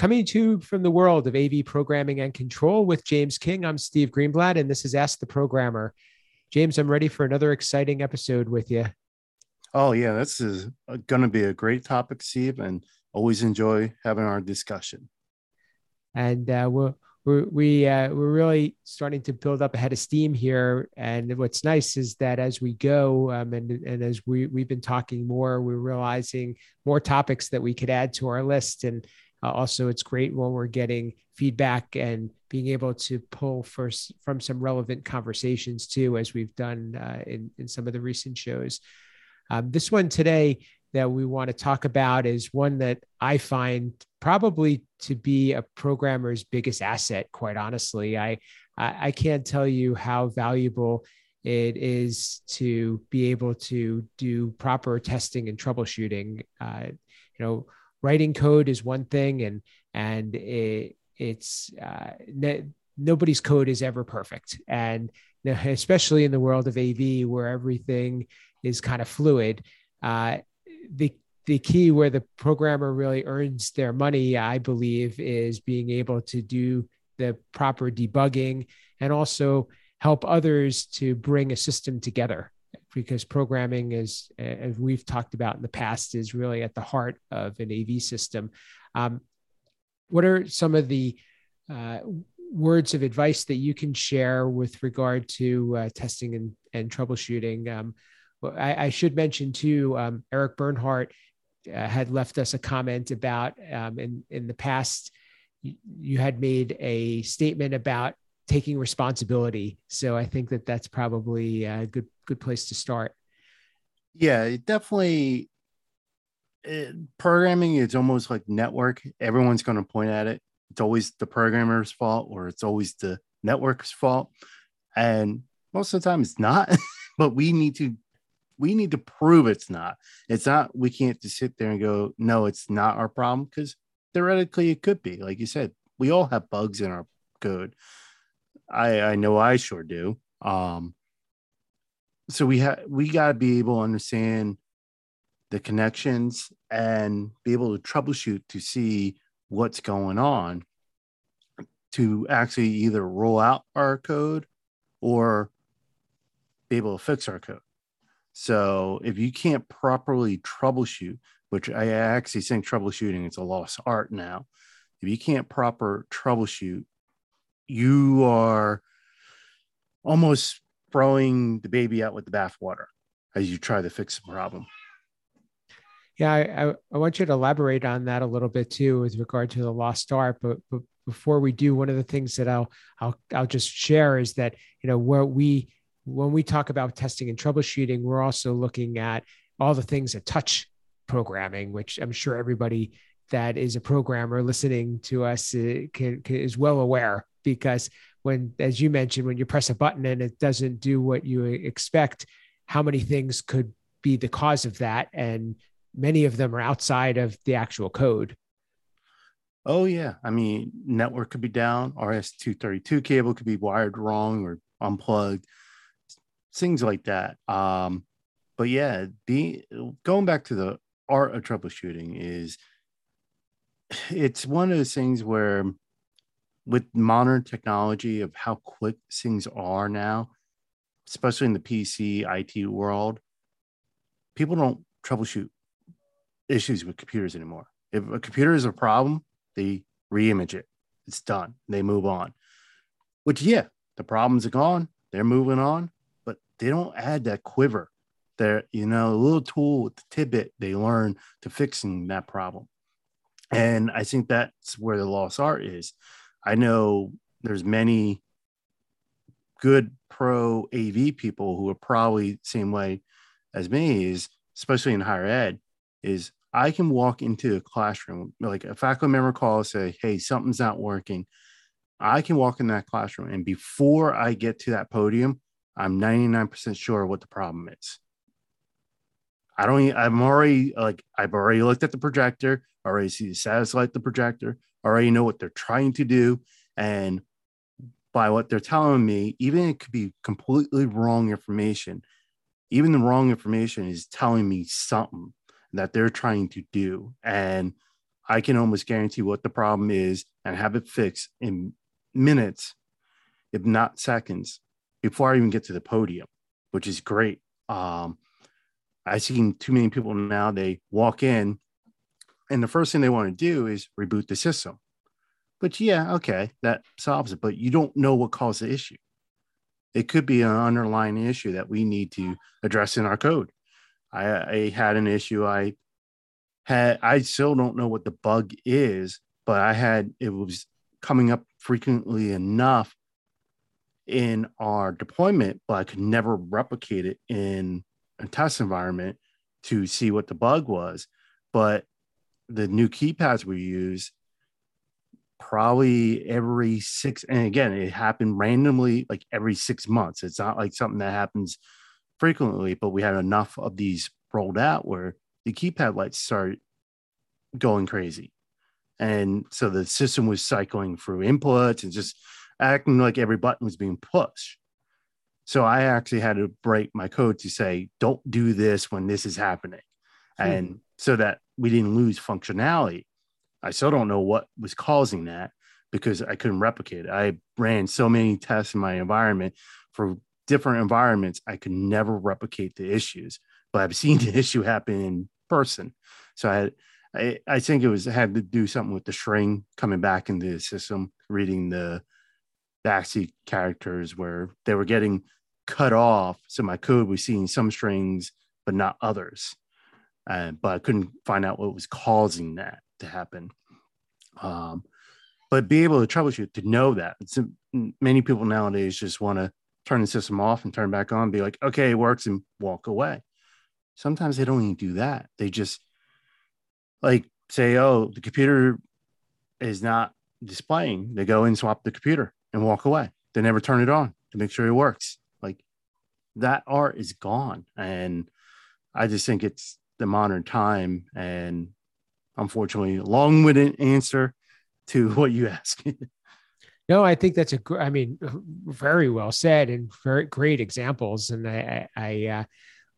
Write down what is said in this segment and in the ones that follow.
Coming to you from the world of AV programming and control with James King, I'm Steve Greenblatt, and this is Ask the Programmer. James, I'm ready for another exciting episode with you. Oh, yeah, this is going to be a great topic, Steve, and always enjoy having our discussion. And uh, we're, we're, we, uh, we're really starting to build up a head of steam here. And what's nice is that as we go um, and, and as we, we've been talking more, we're realizing more topics that we could add to our list. And uh, also, it's great when we're getting feedback and being able to pull first from some relevant conversations too, as we've done uh, in, in some of the recent shows. Um, this one today that we want to talk about is one that I find probably to be a programmer's biggest asset. Quite honestly, I I, I can't tell you how valuable it is to be able to do proper testing and troubleshooting. Uh, you know writing code is one thing and and it, it's uh, nobody's code is ever perfect. And especially in the world of av where everything is kind of fluid uh, the the key where the programmer really earns their money i believe is being able to do the proper debugging and also help others to bring a system together because programming is, as we've talked about in the past, is really at the heart of an AV system. Um, what are some of the uh, words of advice that you can share with regard to uh, testing and, and troubleshooting? Um, I, I, should mention too, um, Eric Bernhardt uh, had left us a comment about um, in in the past. You, you had made a statement about taking responsibility. So I think that that's probably a good good place to start. Yeah, it definitely. It, programming is almost like network. Everyone's going to point at it. It's always the programmer's fault, or it's always the network's fault, and most of the time it's not. but we need to we need to prove it's not. It's not. We can't just sit there and go, no, it's not our problem because theoretically it could be. Like you said, we all have bugs in our code. I I know I sure do. Um, so we have we got to be able to understand the connections and be able to troubleshoot to see what's going on to actually either roll out our code or be able to fix our code. So if you can't properly troubleshoot, which I actually think troubleshooting is a lost art now, if you can't proper troubleshoot you are almost throwing the baby out with the bathwater as you try to fix the problem. Yeah, I, I, want you to elaborate on that a little bit too, with regard to the lost art. But, but before we do, one of the things that I'll I'll I'll just share is that you know where we when we talk about testing and troubleshooting, we're also looking at all the things that touch programming, which I'm sure everybody that is a programmer listening to us uh, can, can, is well aware because when, as you mentioned, when you press a button and it doesn't do what you expect, how many things could be the cause of that? And many of them are outside of the actual code. Oh yeah, I mean, network could be down. RS-232 cable could be wired wrong or unplugged, things like that. Um, but yeah, the going back to the art of troubleshooting is it's one of those things where with modern technology of how quick things are now, especially in the PC IT world, people don't troubleshoot issues with computers anymore. If a computer is a problem, they reimage it. It's done. They move on. Which, yeah, the problems are gone. They're moving on, but they don't add that quiver. They're, you know, a little tool with the tidbit they learn to fixing that problem. And I think that's where the lost art is. I know there's many good pro AV people who are probably same way as me is especially in higher ed is I can walk into a classroom like a faculty member call say hey something's not working I can walk in that classroom and before I get to that podium I'm 99% sure what the problem is I don't I'm already like I've already looked at the projector already see the satellite, the projector already know what they're trying to do. And by what they're telling me, even it could be completely wrong information. Even the wrong information is telling me something that they're trying to do. And I can almost guarantee what the problem is and have it fixed in minutes, if not seconds, before I even get to the podium, which is great. Um, I've seen too many people now, they walk in and the first thing they want to do is reboot the system. But yeah, okay, that solves it. But you don't know what caused the issue. It could be an underlying issue that we need to address in our code. I, I had an issue. I had I still don't know what the bug is, but I had it was coming up frequently enough in our deployment, but I could never replicate it in a test environment to see what the bug was. But the new keypads we use probably every six and again it happened randomly like every six months it's not like something that happens frequently but we had enough of these rolled out where the keypad lights start going crazy and so the system was cycling through inputs and just acting like every button was being pushed so i actually had to break my code to say don't do this when this is happening hmm. and so that we didn't lose functionality. I still don't know what was causing that because I couldn't replicate it. I ran so many tests in my environment for different environments, I could never replicate the issues. But I've seen the issue happen in person. So I I, I think it was had to do something with the string coming back into the system, reading the, the ASCII characters where they were getting cut off. So my code was seeing some strings, but not others uh, but I couldn't find out what was causing that to happen. Um, but be able to troubleshoot to know that it's, many people nowadays just want to turn the system off and turn back on, be like, okay, it works, and walk away. Sometimes they don't even do that. They just like say, oh, the computer is not displaying. They go and swap the computer and walk away. They never turn it on to make sure it works. That art is gone. And I just think it's the modern time. And unfortunately long-winded answer to what you ask no i think that's a i mean very well said and very great examples. And i i, uh,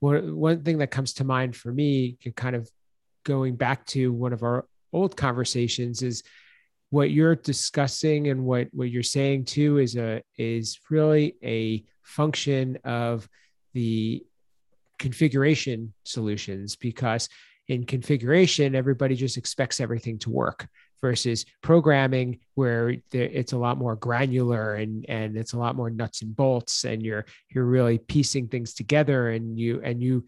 one, one thing that comes to mind for me kind of going back to one of our old conversations is what you're discussing and what what you're saying too is a is really a function of the configuration solutions because in configuration everybody just expects everything to work versus programming where it's a lot more granular and and it's a lot more nuts and bolts and you're you're really piecing things together and you and you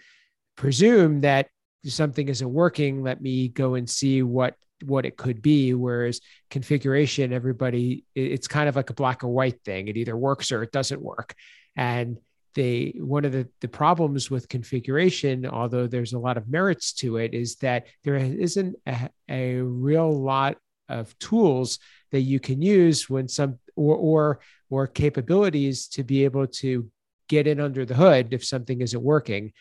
presume that something isn't working let me go and see what what it could be whereas configuration everybody it's kind of like a black or white thing. It either works or it doesn't work. And they one of the, the problems with configuration although there's a lot of merits to it is that there isn't a, a real lot of tools that you can use when some or, or or capabilities to be able to get in under the hood if something isn't working.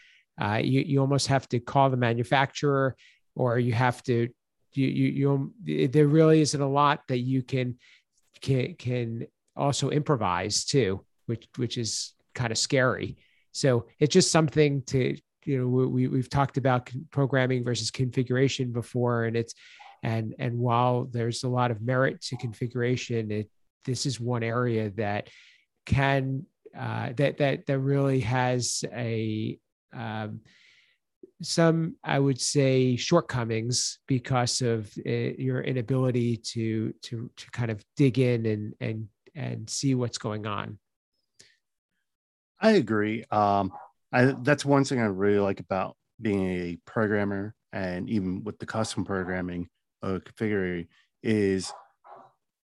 Uh, you, you almost have to call the manufacturer or you have to you, you you there really isn't a lot that you can can can also improvise too which which is kind of scary. So it's just something to, you know, we, we've talked about programming versus configuration before, and it's, and, and while there's a lot of merit to configuration, it, this is one area that can, uh, that, that, that really has a, um, some i would say shortcomings because of uh, your inability to to to kind of dig in and and and see what's going on I agree. Um, I, that's one thing I really like about being a programmer and even with the custom programming uh, configuring is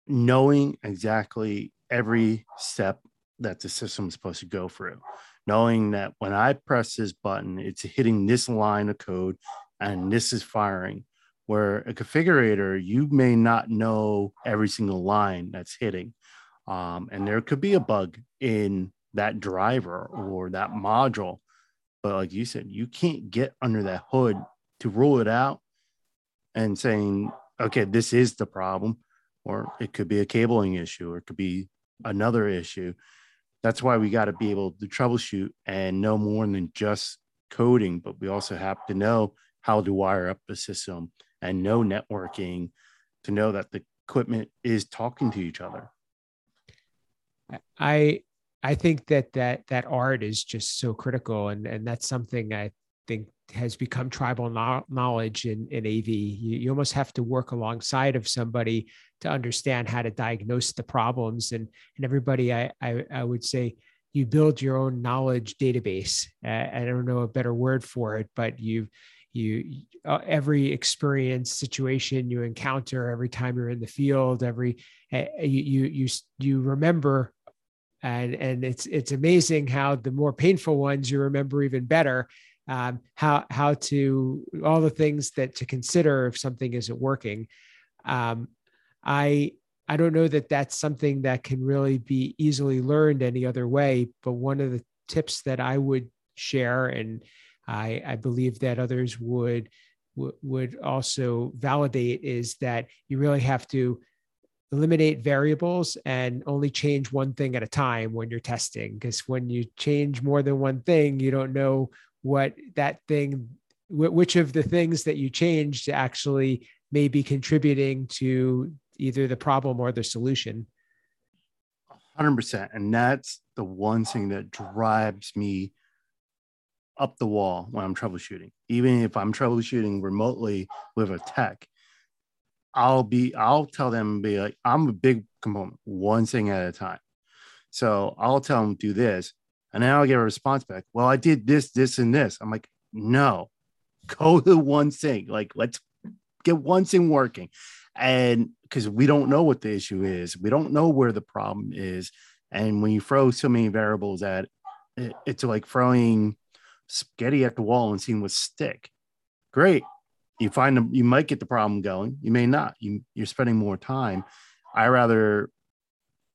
knowing exactly every step that the system is supposed to go through. Knowing that when I press this button, it's hitting this line of code and this is firing. Where a configurator, you may not know every single line that's hitting. Um, and there could be a bug in that driver or that module. But like you said, you can't get under that hood to rule it out and saying, okay, this is the problem, or it could be a cabling issue, or it could be another issue. That's why we got to be able to troubleshoot and know more than just coding, but we also have to know how to wire up the system and know networking to know that the equipment is talking to each other. I I think that that that art is just so critical, and and that's something I think has become tribal knowledge in in AV. You, you almost have to work alongside of somebody to understand how to diagnose the problems, and and everybody I I, I would say you build your own knowledge database. Uh, I don't know a better word for it, but you you uh, every experience situation you encounter every time you're in the field every uh, you you you you remember and and it's it's amazing how the more painful ones you remember even better um, how how to all the things that to consider if something isn't working. Um, i i don't know that that's something that can really be easily learned any other way but one of the tips that i would share and i i believe that others would would also validate is that you really have to eliminate variables and only change one thing at a time when you're testing because when you change more than one thing you don't know what that thing which of the things that you changed actually may be contributing to either the problem or the solution. 100% and that's the one thing that drives me up the wall when i'm troubleshooting. Even if i'm troubleshooting remotely with a tech I'll be, I'll tell them, be like, I'm a big component, one thing at a time. So I'll tell them do this, and then I'll get a response back. Well, I did this, this, and this. I'm like, no, go to one thing. Like, let's get one thing working. And because we don't know what the issue is, we don't know where the problem is. And when you throw so many variables at it, it's like throwing spaghetti at the wall and seeing what stick. Great you find them you might get the problem going you may not you, you're spending more time i rather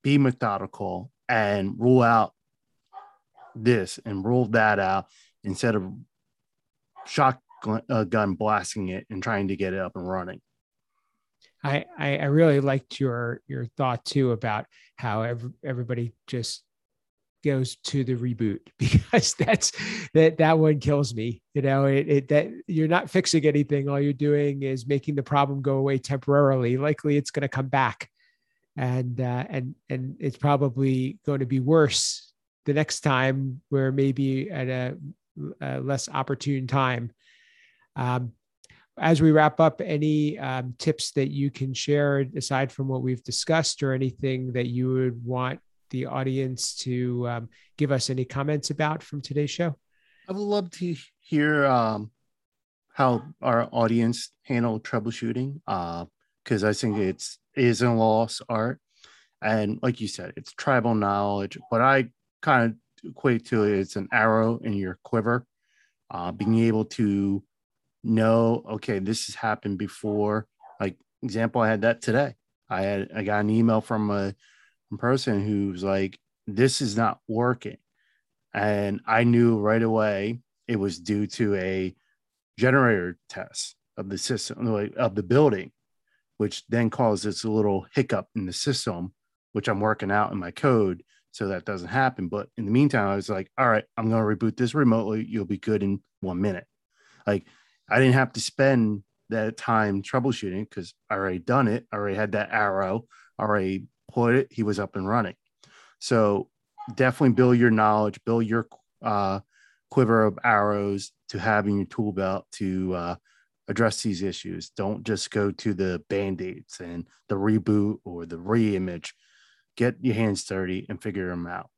be methodical and rule out this and rule that out instead of shotgun uh, gun blasting it and trying to get it up and running. I, I really liked your your thought too about how every, everybody just goes to the reboot because that's that that one kills me you know it, it that you're not fixing anything. All you're doing is making the problem go away temporarily. Likely it's going to come back. And uh, and and it's probably going to be worse the next time where maybe at a, a less opportune time um, as we wrap up any um, tips that you can share aside from what we've discussed or anything that you would want the audience to um, give us any comments about from today's show? I would love to hear um, how our audience handle troubleshooting because uh, I think it's is a lost art, and like you said, it's tribal knowledge. But I kind of equate to it as an arrow in your quiver, uh, being able to know, okay, this has happened before. Like example, I had that today. I had I got an email from a person who's like, this is not working. And I knew right away it was due to a generator test of the system, of the building, which then causes a little hiccup in the system, which I'm working out in my code so that doesn't happen. But in the meantime, I was like, all right, I'm going to reboot this remotely. You'll be good in one minute. Like I didn't have to spend that time troubleshooting because I already done it. I already had that arrow, already put it, he was up and running. So definitely build your knowledge, build your uh, quiver of arrows to have in your tool belt to uh, address these issues. Don't just go to the band-aids and the reboot or the re-image. Get your hands dirty and figure them out.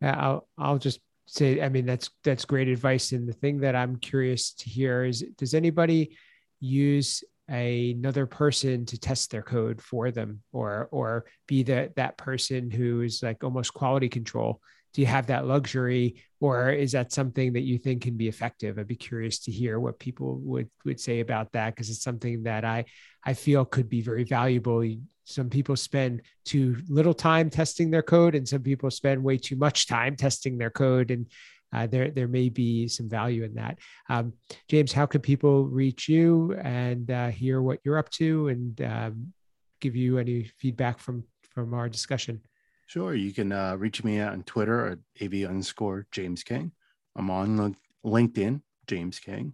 Yeah, I'll I'll just say, I mean, that's that's great advice. And the thing that I'm curious to hear is, does anybody use a, another person to test their code for them or or be that that person who is like almost quality control do you have that luxury or is that something that you think can be effective i'd be curious to hear what people would would say about that because it's something that i i feel could be very valuable some people spend too little time testing their code and some people spend way too much time testing their code and uh, there there may be some value in that. Um, James, how can people reach you and uh, hear what you're up to and um, give you any feedback from from our discussion? Sure, you can uh, reach me on Twitter at av underscore James King. I'm on LinkedIn, James King.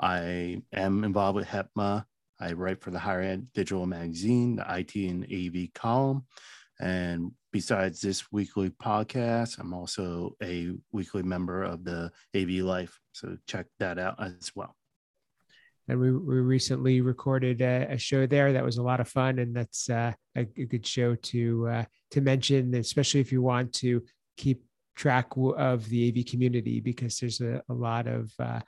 I am involved with HETMA. I write for the Higher Ed Digital Magazine, the IT and AV column. And besides this weekly podcast, I'm also a weekly member of the AV Life. So check that out as well. And we, we recently recorded a, a show there that was a lot of fun, and that's uh, a, a, good show to uh, to mention, especially if you want to keep track of the AV community, because there's a, a lot of uh,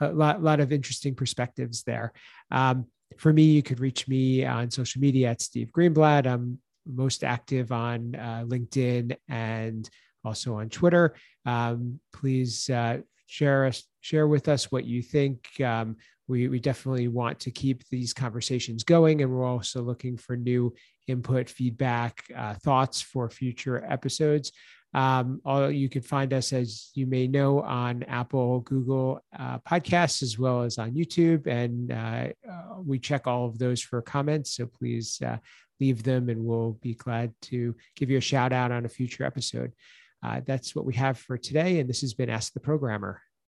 a lot, lot of interesting perspectives there. Um, for me, you could reach me on social media at Steve Greenblatt. I'm most active on uh, LinkedIn and also on Twitter. Um, please uh, share us share with us what you think. Um, we, we definitely want to keep these conversations going, and we're also looking for new input, feedback, uh, thoughts for future episodes. Um, all, you can find us, as you may know, on Apple, Google uh, podcasts, as well as on YouTube. And uh, uh, we check all of those for comments. So please uh, leave them, and we'll be glad to give you a shout out on a future episode. Uh, that's what we have for today. And this has been Ask the Programmer.